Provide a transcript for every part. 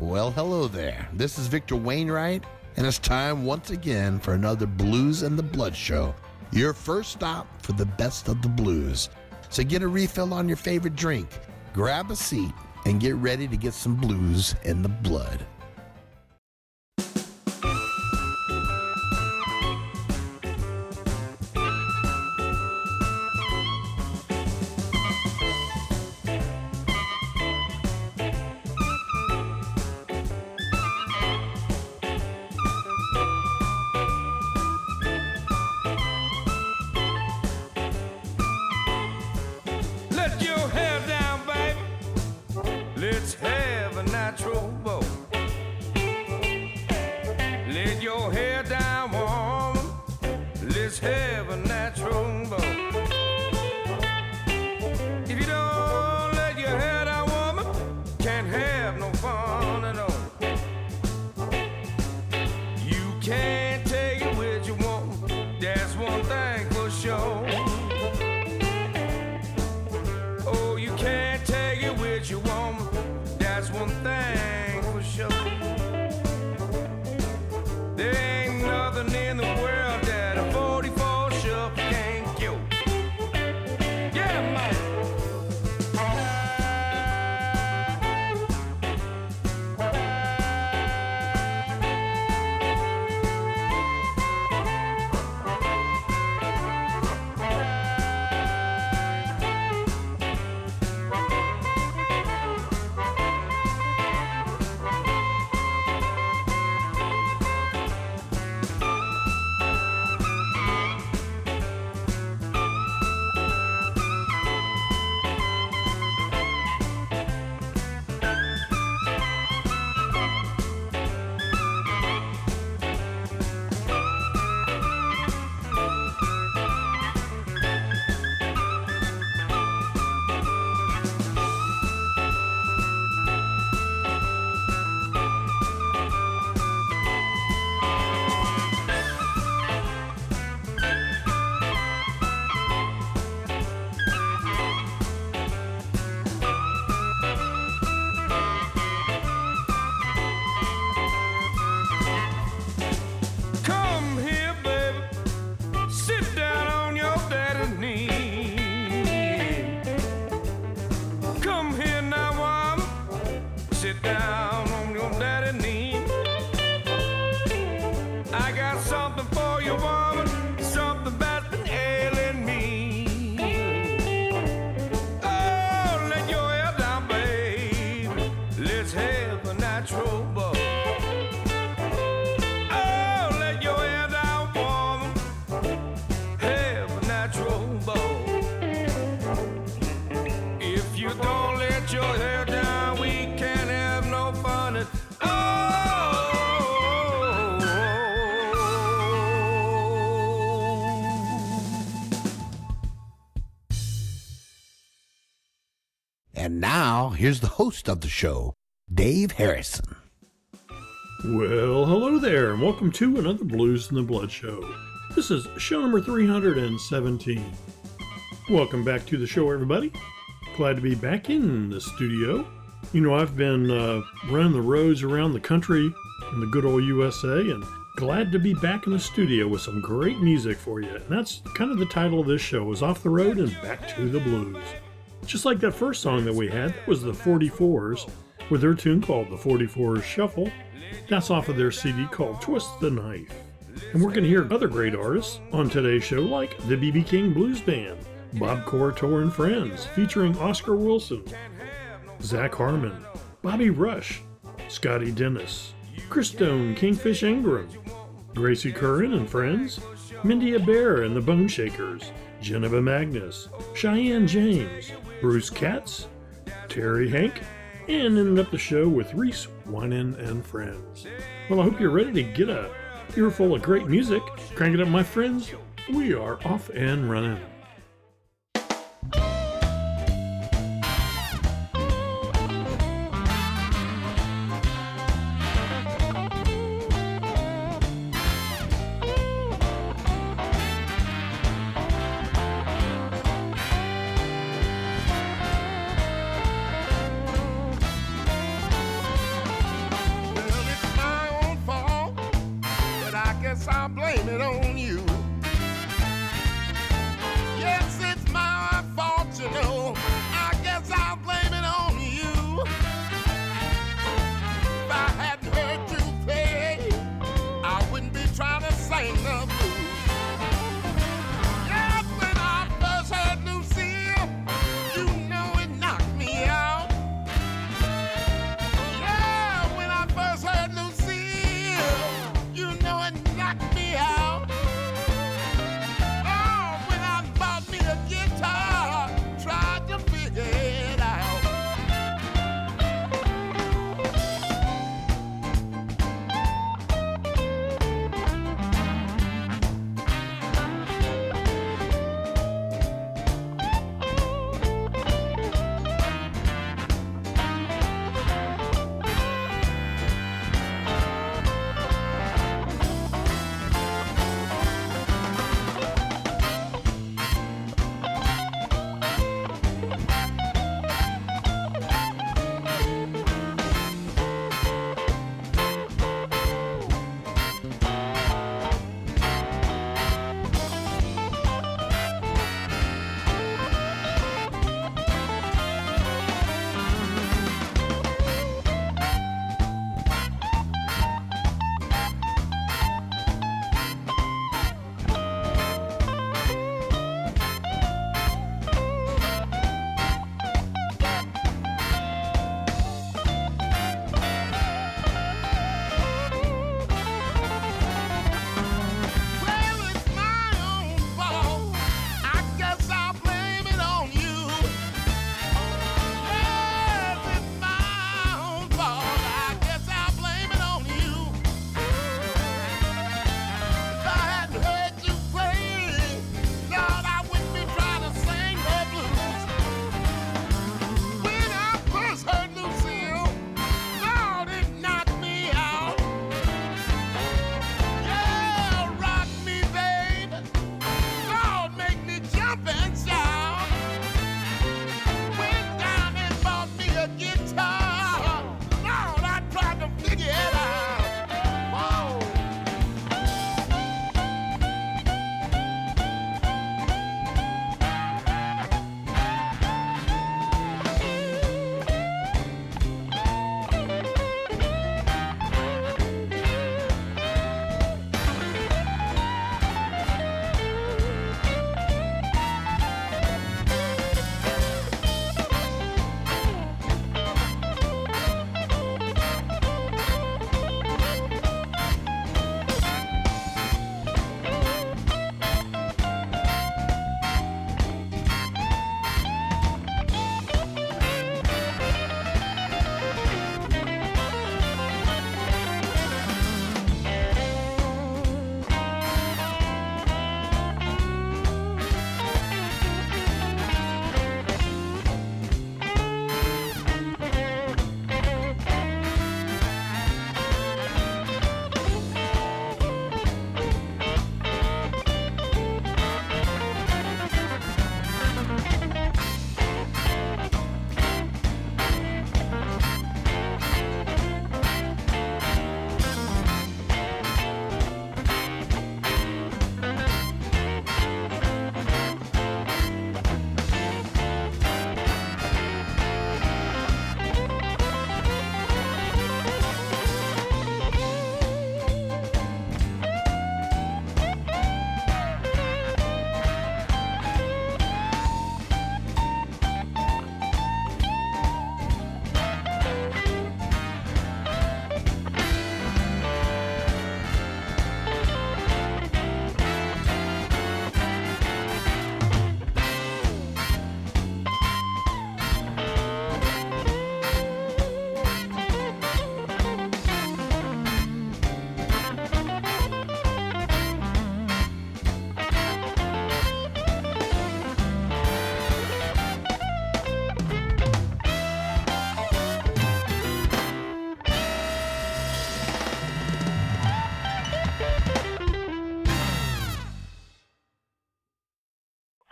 Well, hello there. This is Victor Wainwright, and it's time once again for another Blues and the Blood show. Your first stop for the best of the blues. So get a refill on your favorite drink, grab a seat, and get ready to get some blues in the blood. Here's the host of the show, Dave Harrison. Well, hello there, and welcome to another Blues in the Blood show. This is show number 317. Welcome back to the show, everybody. Glad to be back in the studio. You know, I've been uh, running the roads around the country in the good old USA, and glad to be back in the studio with some great music for you. And that's kind of the title of this show: is "Off the Road and Back to the Blues." Just like that first song that we had, that was the 44s with their tune called the 44s Shuffle. That's off of their CD called Twist the Knife. And we're going to hear other great artists on today's show, like the BB King Blues Band, Bob Corritore and Friends, featuring Oscar Wilson, Zac Harmon, Bobby Rush, Scotty Dennis, Christone, Kingfish Ingram, Gracie Curran and Friends, Mindi Abair and the Bone Shakers, Janiva Magness, Cheyenne James, Bruce Katz, Terry Hanck, and ended up the show with Reese Wynans and Friends. Well, I hope you're ready to get a earful of great music. Crank it up, my friends. We are off and running.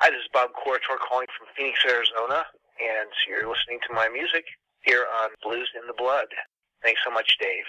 Hi, this is Bob Corritore calling from Phoenix, Arizona, and you're listening to my music here on Blues in the Blood. Thanks so much, Dave.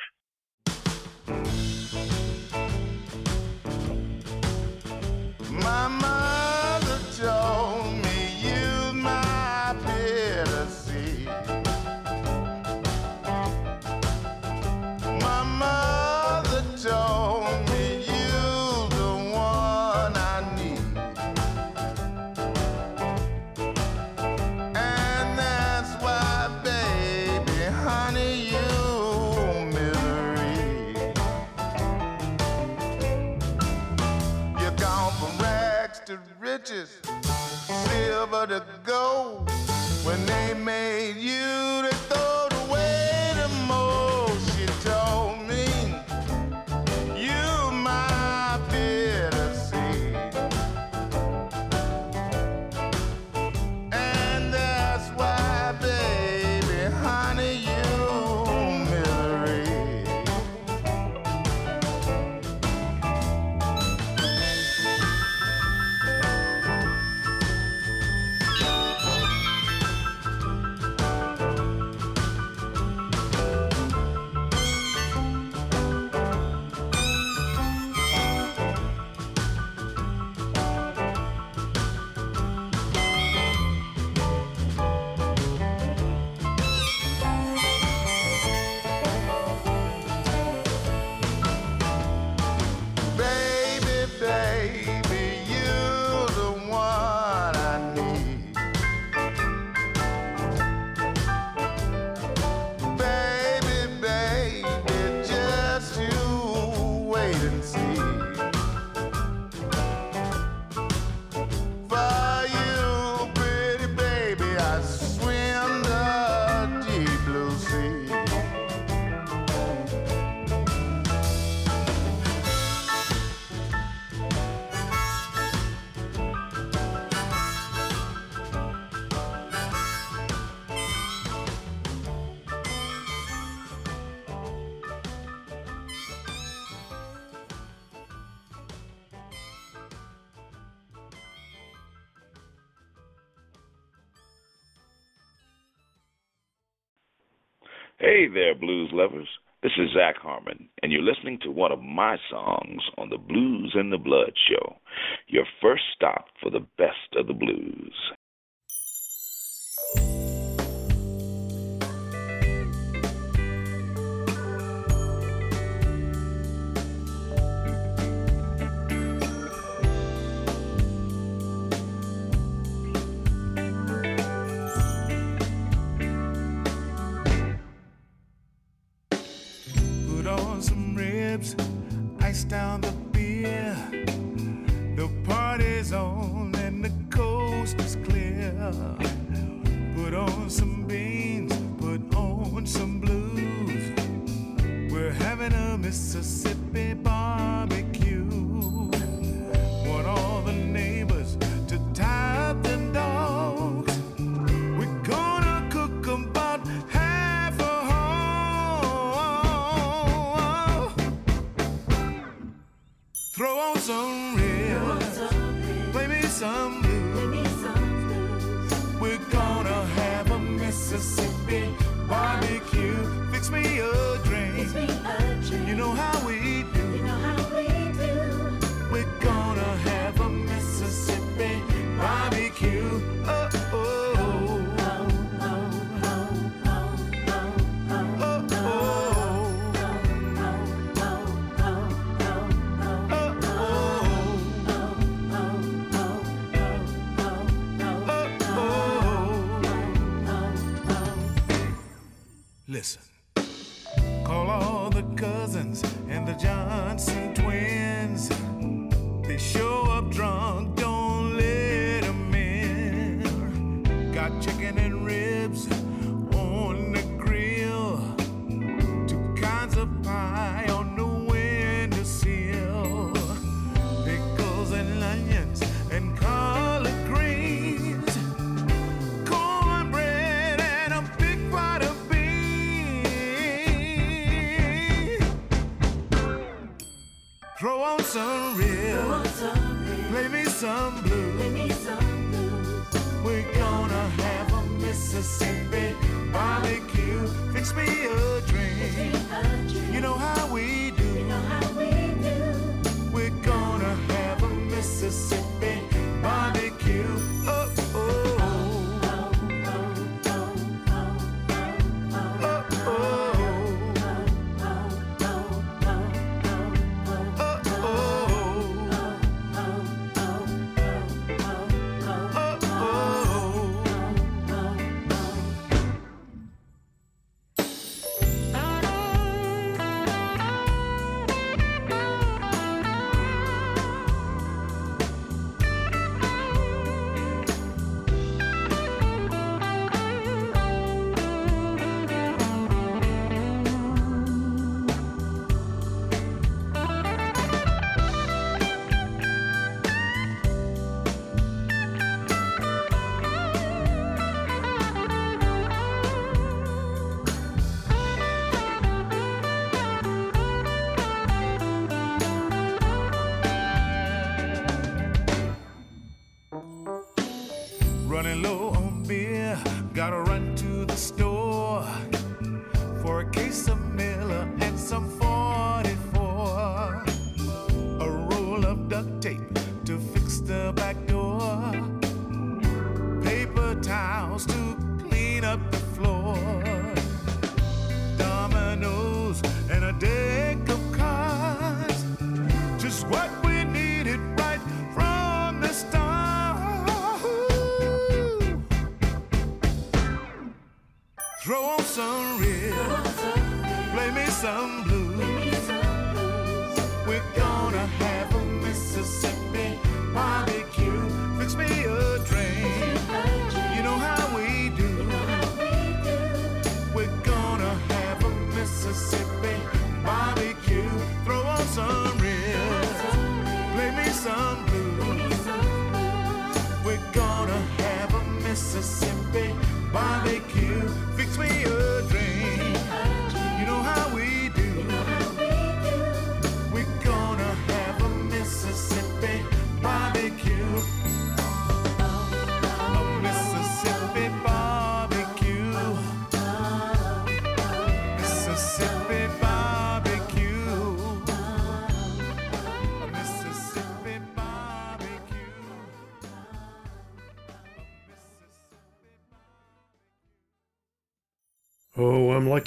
Hey there, blues lovers. This is Zac Harmon, and you're listening to one of my songs on the Blues and the Blood show, your first stop for the best of the blues. Mississippi bar. some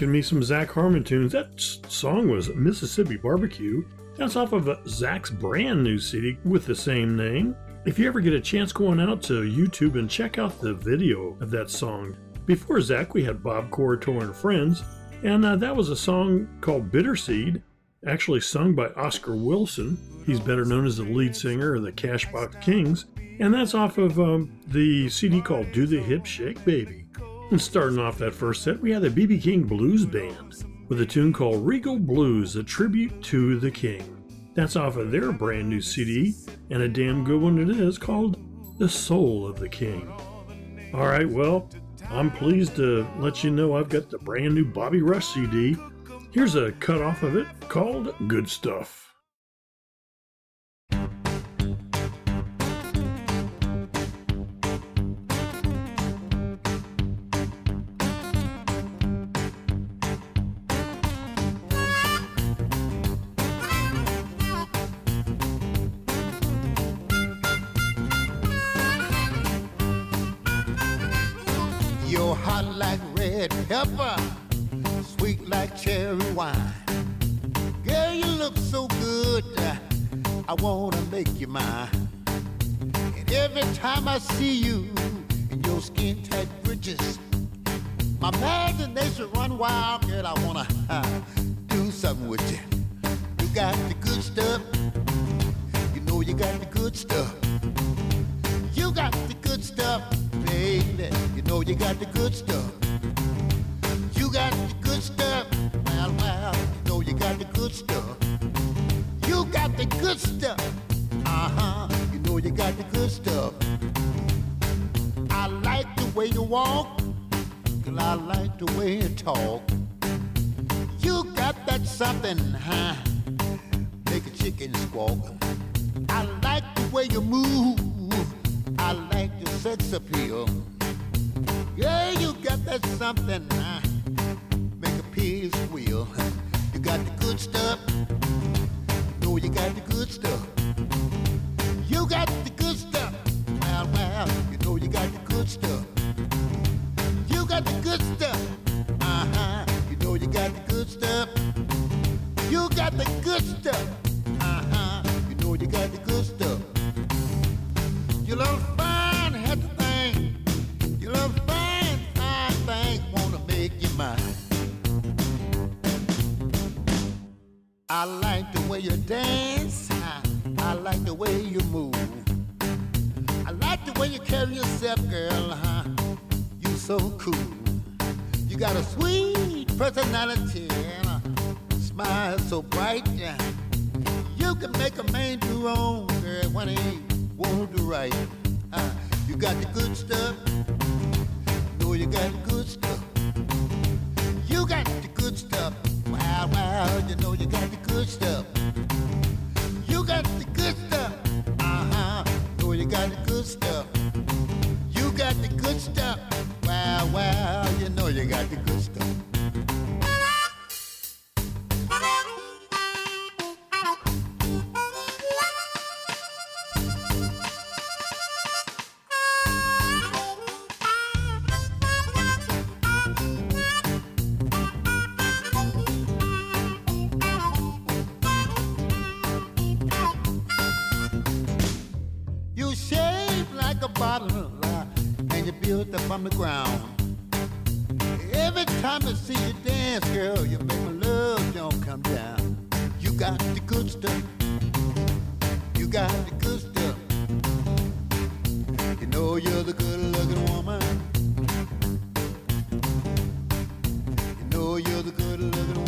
Me some Zac Harmon tunes. That song was Mississippi Barbecue. That's off of uh, Zac's brand new CD with the same name. If you ever get a chance going out to YouTube and check out the video of that song. Before Zac, we had Bob Corritore and Friends, and uh, that was a song called Bitterseed, actually sung by Oscar Wilson. He's better known as the lead singer of the Cashbox Kings, and that's off of um, the CD called Do the Hip Shake Baby. And starting off that first set, we had the BB King Blues Band with a tune called Regal Blues, a tribute to the King. That's off of their brand new CD, and a damn good one it is, called The Soul of the King. All right, well, I'm pleased to let you know I've got the brand new Bobby Rush CD. Here's a cut off of it called Good Stuff. Red pepper, sweet like cherry wine. Girl, you look so good, I wanna make you mine. And every time I see you in your skin tight britches, my imagination run wild, girl. I wanna uh, do something with you. You got the good stuff, you know you got the good stuff. You got the good stuff, baby. You know you got the good stuff. You got the good stuff. Well, well, you know you got the good stuff. You got the good stuff. Uh-huh. You know you got the good stuff. I like the way you walk. I like the way you talk. You got that something, huh? Make a chicken squawk. I like the way you move. I like your sex appeal. Yeah, you got that something, huh? Make a pig squeal. You got the good stuff. Know you got the good stuff. You got the good stuff. Well, well, you know you got the good stuff. You got the good stuff. Uh-huh. You know you got the good stuff. You got the good stuff. Uh-huh. You know you got the good stuff. You look I like the way you dance. I, like the way you move. I like the way you carry yourself, girl. Huh? You so cool. You got a sweet personality and a smile so bright. Yeah. You can make a man do wrong, girl, when he won't do right. Uh, you got the good stuff. Know you got the good stuff. You got the good stuff. Wow, you know you got the good stuff. You got the good stuff. Uh-huh. Know you got the good stuff. You got the good stuff. Wow, wow, you know you got the good stuff. Girl, you make my love don't come down. You got the good stuff. You got the good stuff. You know you're the good-looking woman. You know you're the good-looking woman.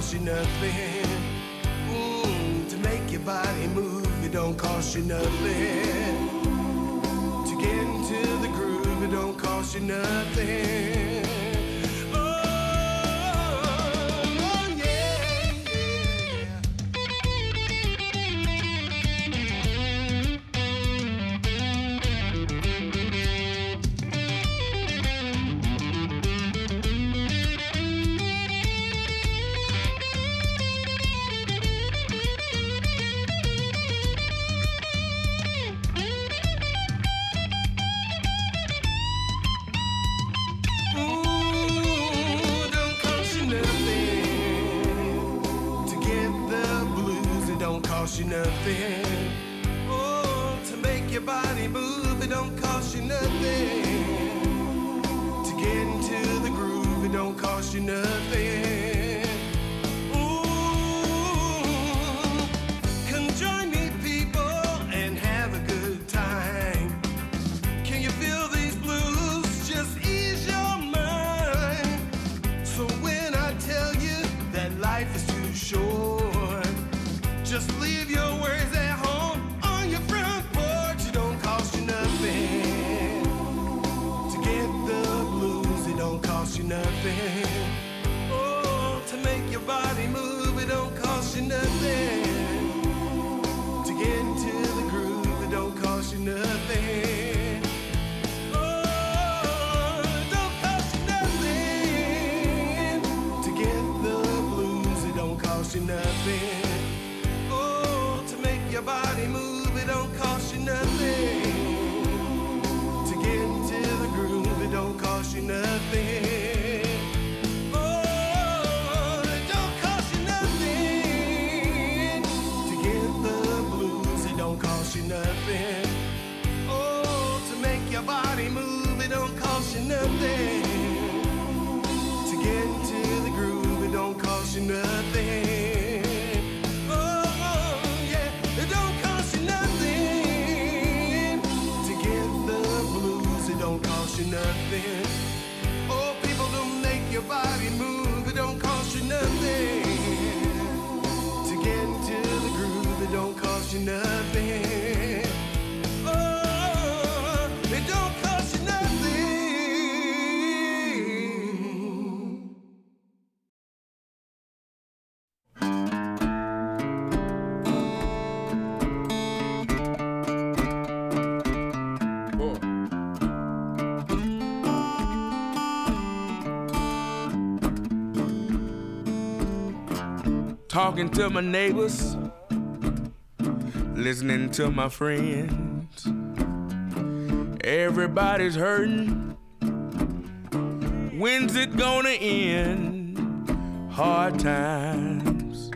cost you nothing. Mm, to make your body move, it don't cost you nothing. To get into the groove, it don't cost you nothing. talking to my neighbors, listening to my friends. Everybody's hurting. When's it gonna end? Hard times.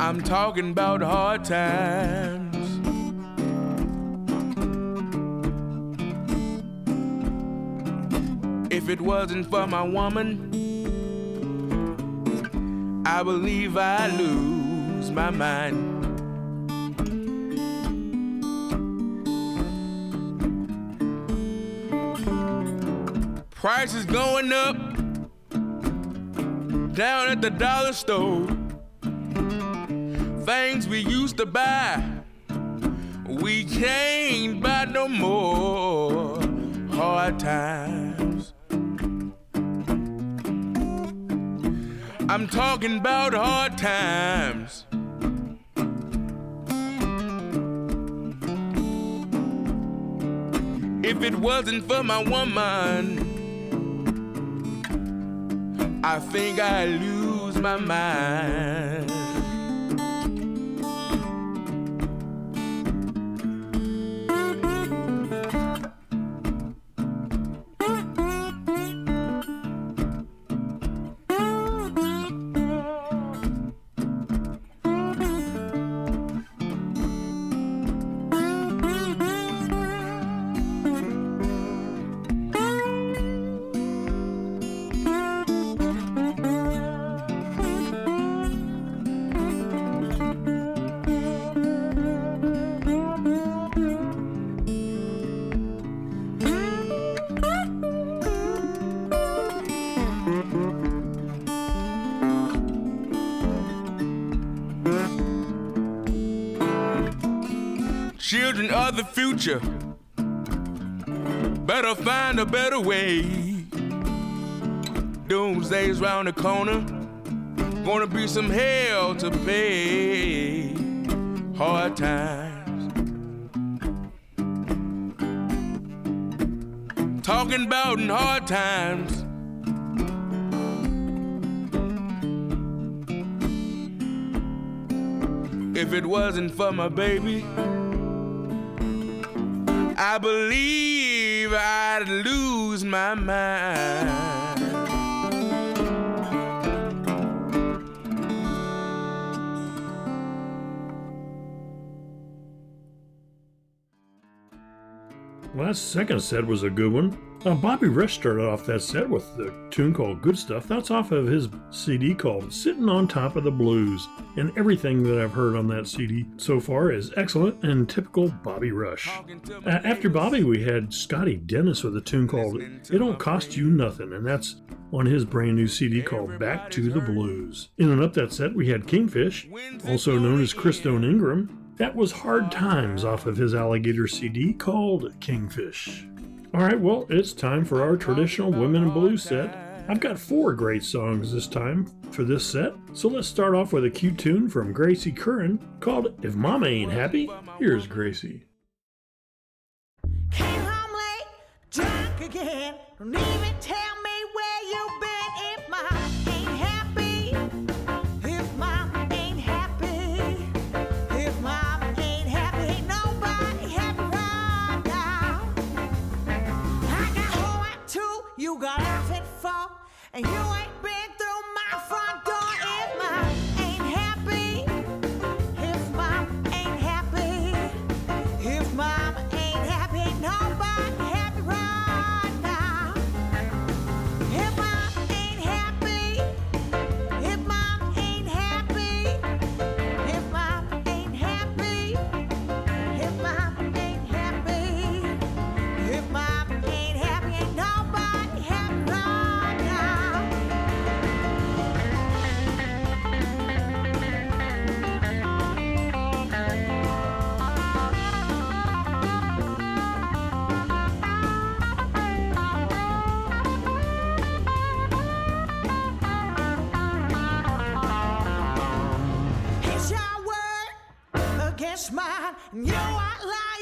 I'm talking about hard times. If it wasn't for my woman, I believe I lose my mind. Prices going up down at the dollar store. Things we used to buy, we can't buy no more. Hard times. I'm talking about hard times. If it wasn't for my woman, I think I'd lose my mind. Future better find a better way. Doomsday's round the corner. Gonna be some hell to pay. Hard times. Talking about in hard times. If it wasn't for my baby, I believe I'd lose my mind. That second set was a good one. Uh, Bobby Rush started off that set with the tune called Good Stuff. That's off of his CD called Sitting on Top of the Blues. And everything that I've heard on that CD so far is excellent and typical Bobby Rush. Uh, after Bobby, we had Scotty Dennis with a tune called It Don't Cost You Nothing, and that's on his brand new CD called Back to the Blues. In and up that set, we had Kingfish, also known as Christone Ingram. That was Hard Times off of his Alligator CD called Kingfish. All right, well, it's time for our traditional Women in Blue set. I've got four great songs this time for this set, so let's start off with a cute tune from Gracie Curran called If Mama Ain't Happy. Here's Gracie. Came home late, drunk again. Don't even tell you got at four, and you mine. And you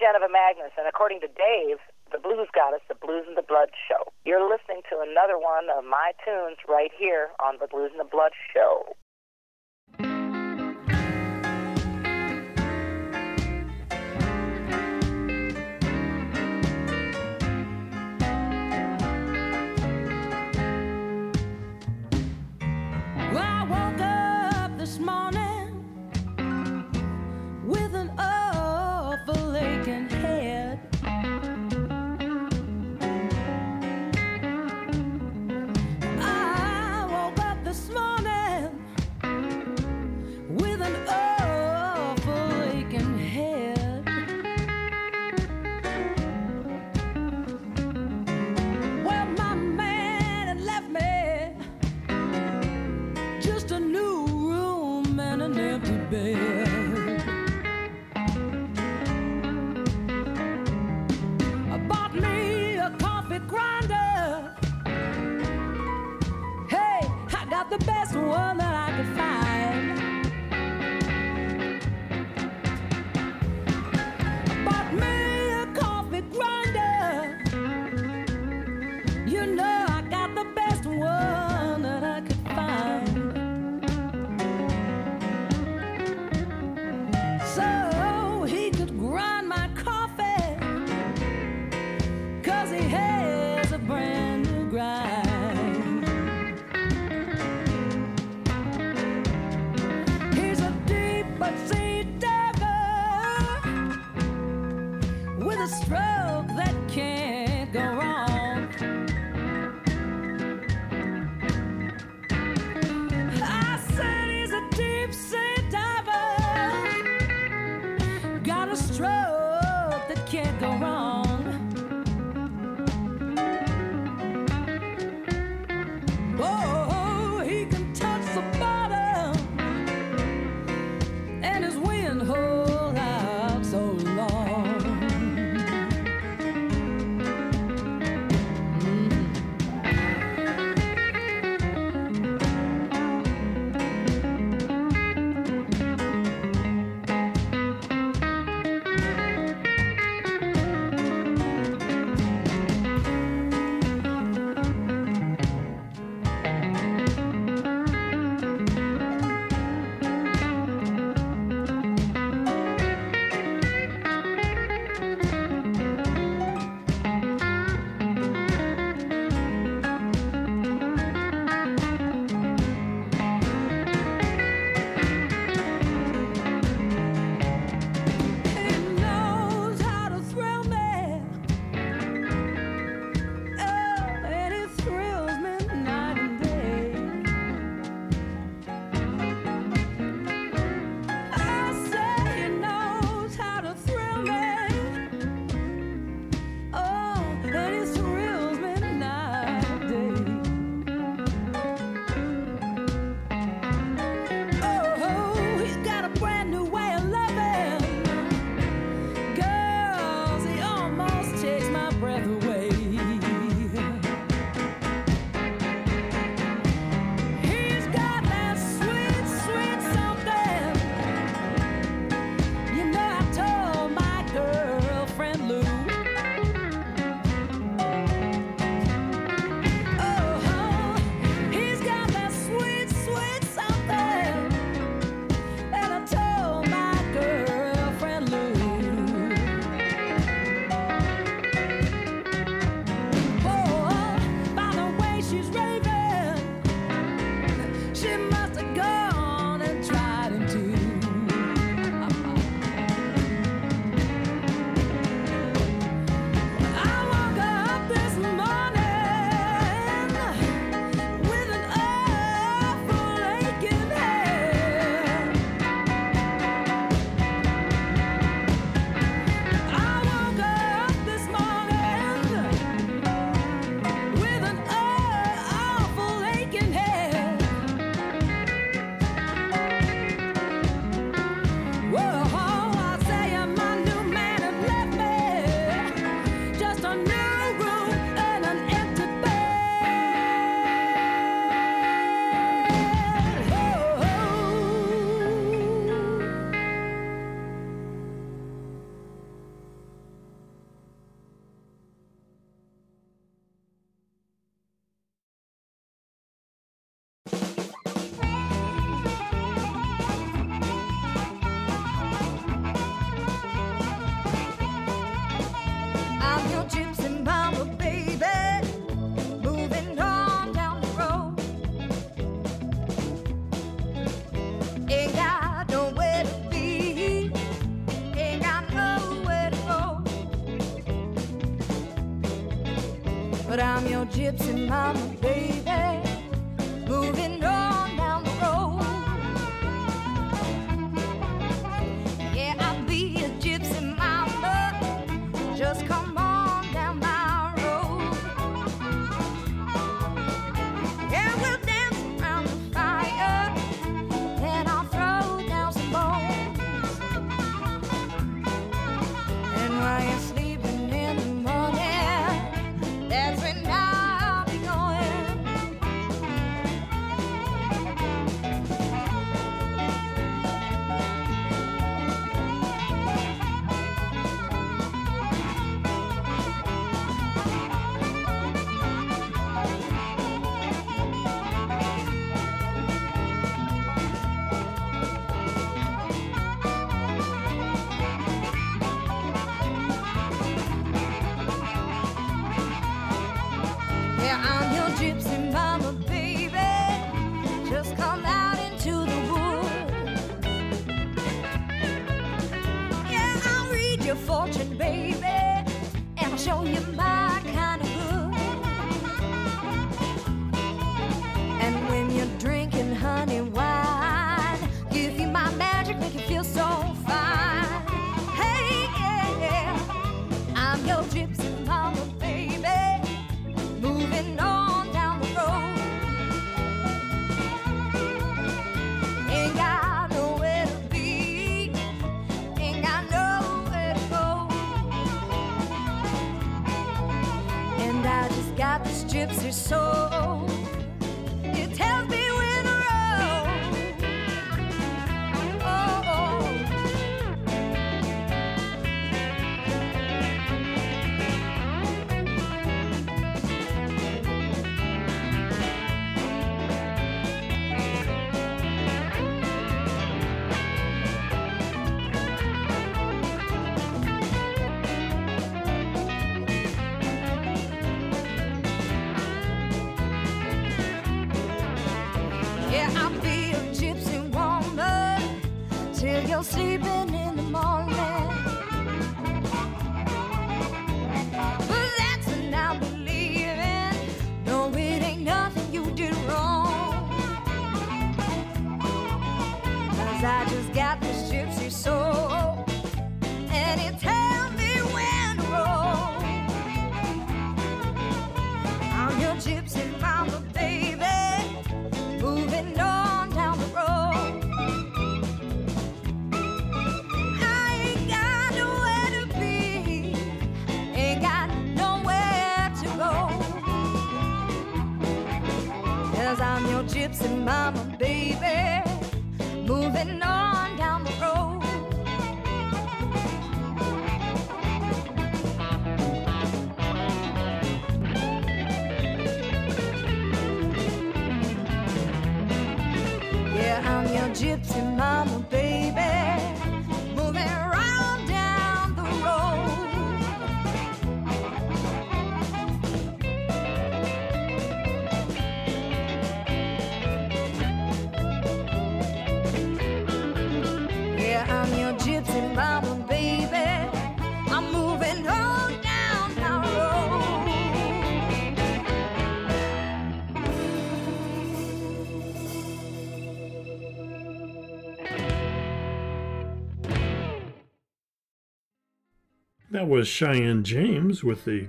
Janiva Magness, and according to Dave, the blues goddess, the Blues and the Blood show. You're listening to another one of my tunes right here on the Blues and the Blood show. Well, I woke up this morning. Gypsy mama, That was Cheyenne James with the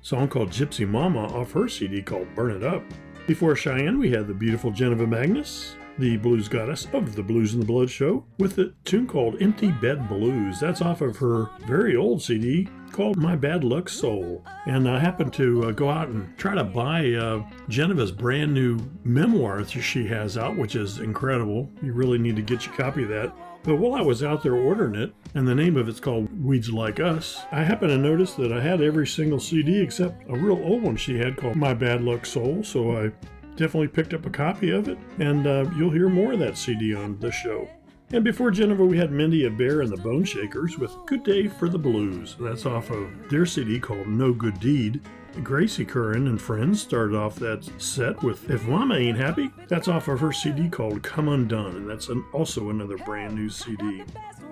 song called Gypsy Mama off her CD called Burn It Up. Before Cheyenne, we had the beautiful Janiva Magness, the blues goddess of the Blues and the Blood show, with a tune called Empty Bed Blues. That's off of her very old CD called My Bad Luck Soul. And I happened to uh, go out and try to buy uh, Janiva's brand new memoir that she has out, which is incredible. You really need to get your copy of that. But while I was out there ordering it, and the name of it's called Weeds Like Us, I happened to notice that I had every single CD except a real old one she had called My Bad Luck Soul, so I definitely picked up a copy of it, and uh, you'll hear more of that CD on this show. And before Janiva, we had Mindi Abair and the Boneshakers with Good Day for the Blues. That's off of their CD called No Good Deed. Gracie Curran and friends started off that set with If Mama Ain't Happy. That's off of her CD called Come Undone, and that's an, also another brand new CD.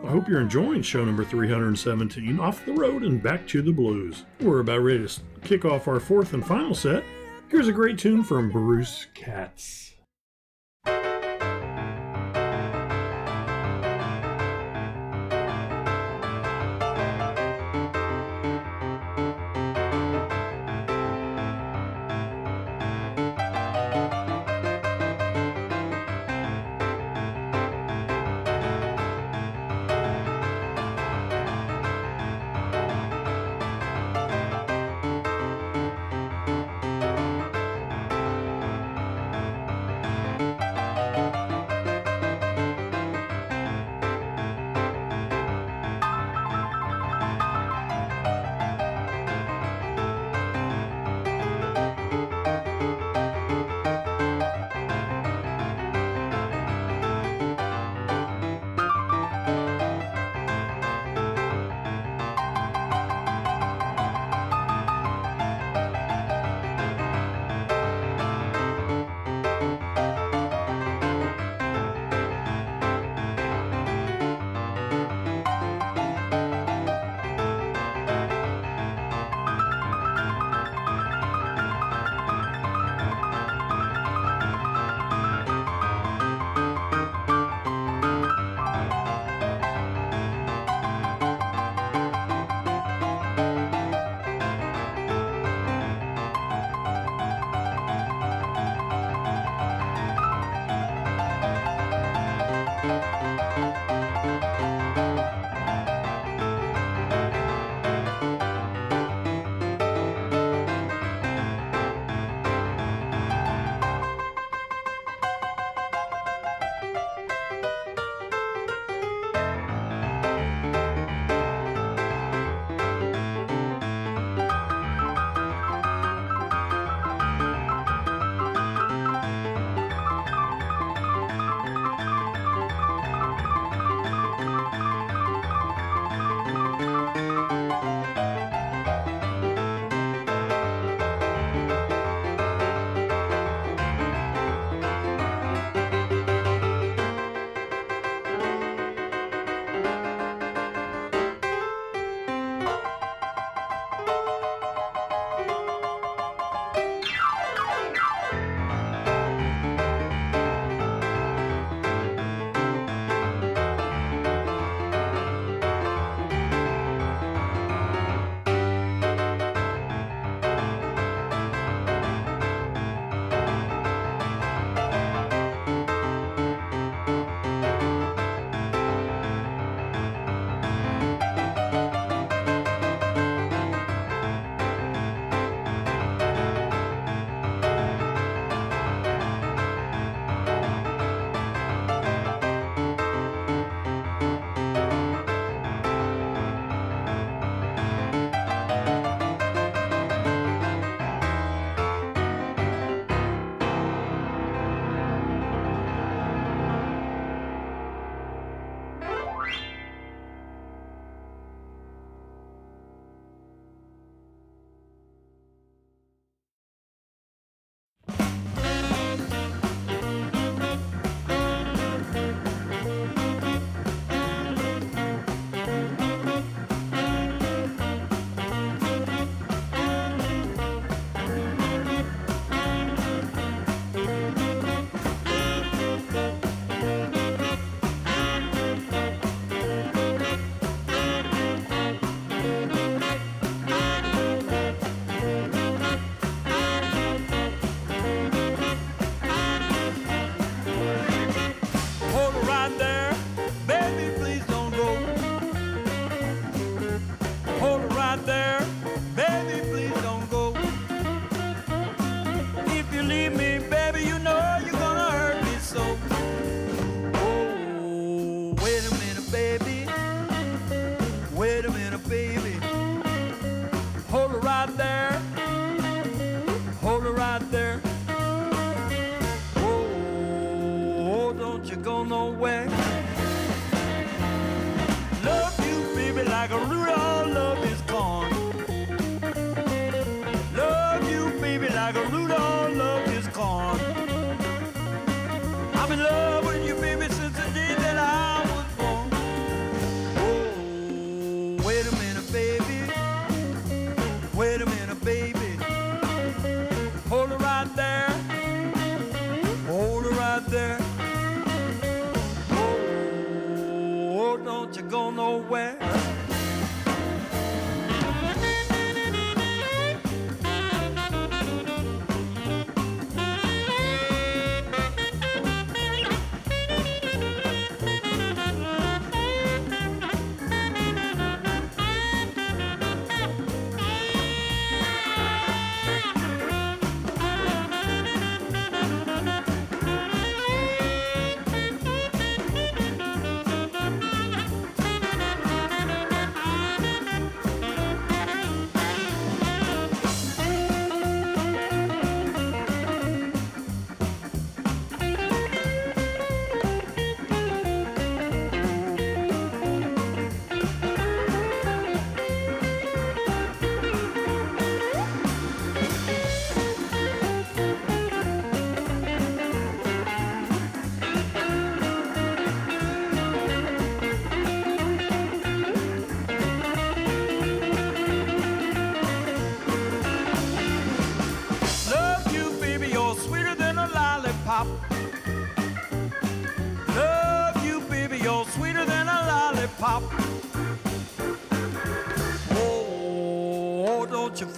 I hope you're enjoying show number 317, Off the Road and Back to the Blues. We're about ready to kick off our fourth and final set. Here's a great tune from Bruce Katz.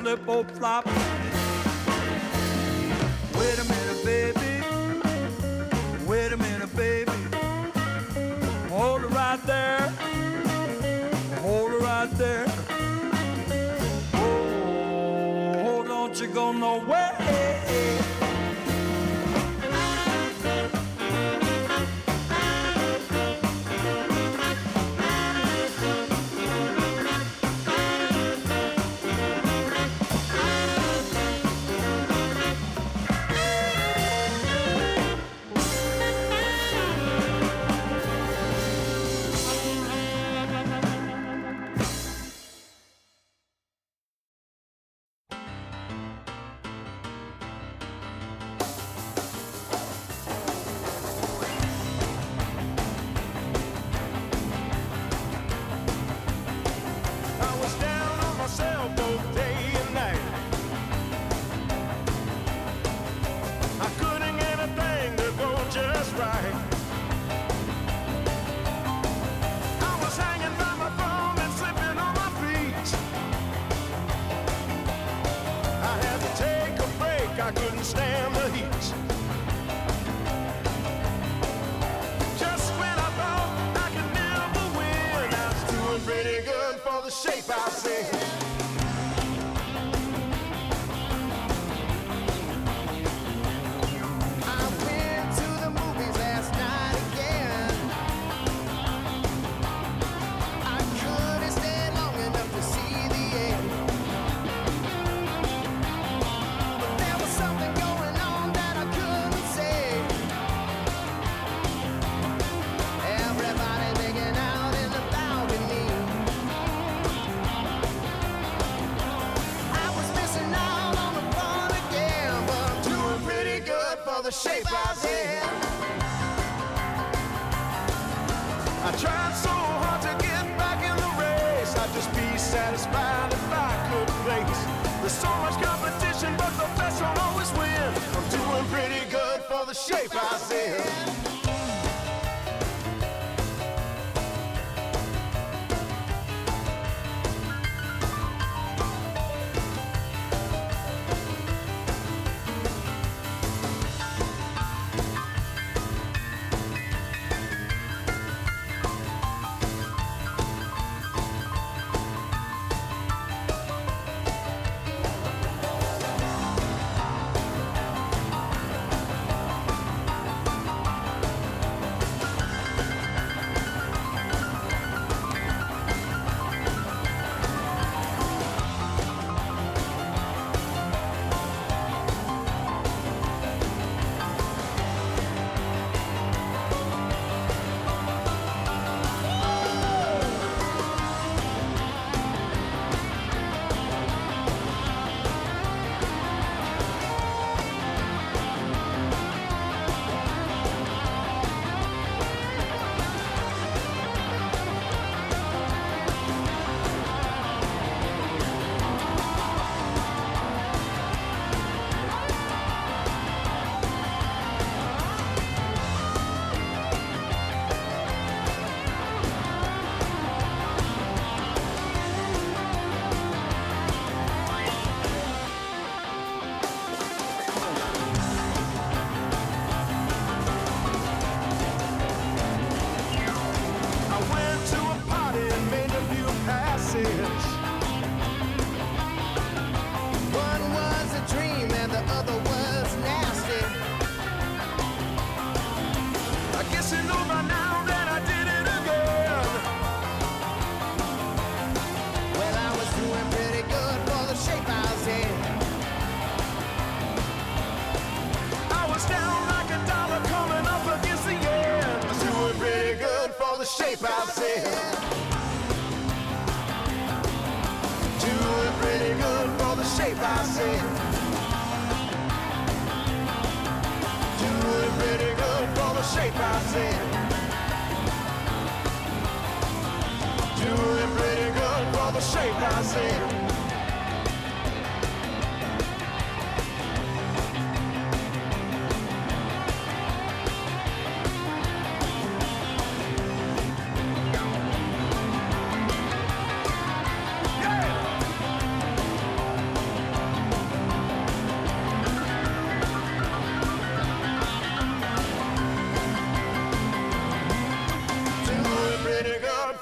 Flip or flop.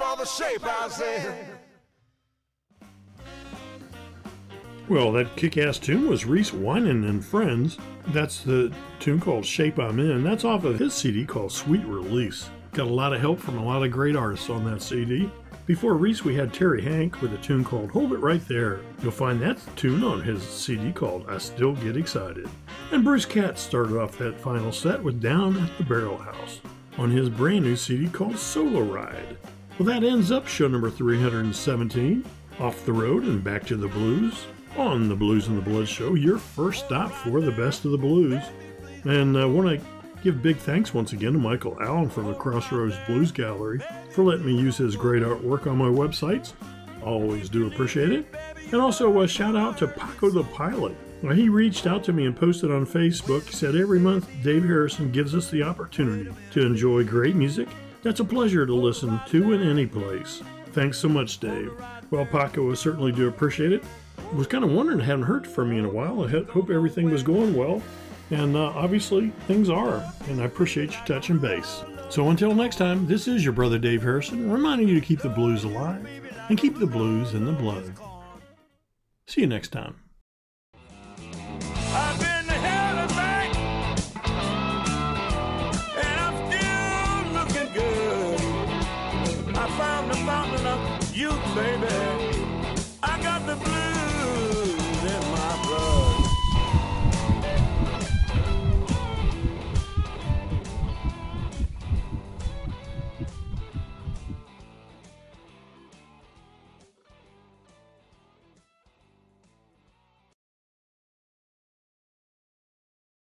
All the shape, I said. Well, that kick ass tune was Reese Wynans and Friends. That's the tune called Shape I'm In. That's off of his CD called Sweet Release. Got a lot of help from a lot of great artists on that CD. Before Reese, we had Terry Hanck with a tune called Hold It Right There. You'll find that tune on his CD called I Still Get Excited. And Bruce Katz started off that final set with Down at the Barrel House on his brand new CD called Solo Ride. Well, that ends up show number 317. Off the road and back to the blues on the BluzNdaBlood Show, your first stop for the best of the blues. And uh, I want to give big thanks once again to Michael Allen from the Crossroads Blues Gallery for letting me use his great artwork on my websites. Always do appreciate it. And also a shout out to Paco the Pilot. He reached out to me and posted on Facebook. He said, Every month, Dave Harrison gives us the opportunity to enjoy great music that's a pleasure to listen to in any place. Thanks so much, Dave. Well, Paco, I certainly do appreciate it. Was kind of wondering, it hadn't heard from you in a while. I hope everything was going well. And uh, obviously, things are. And I appreciate you touching base. So until next time, this is your brother Dave Harrison, reminding you to keep the blues alive and keep the blues in the blood. See you next time.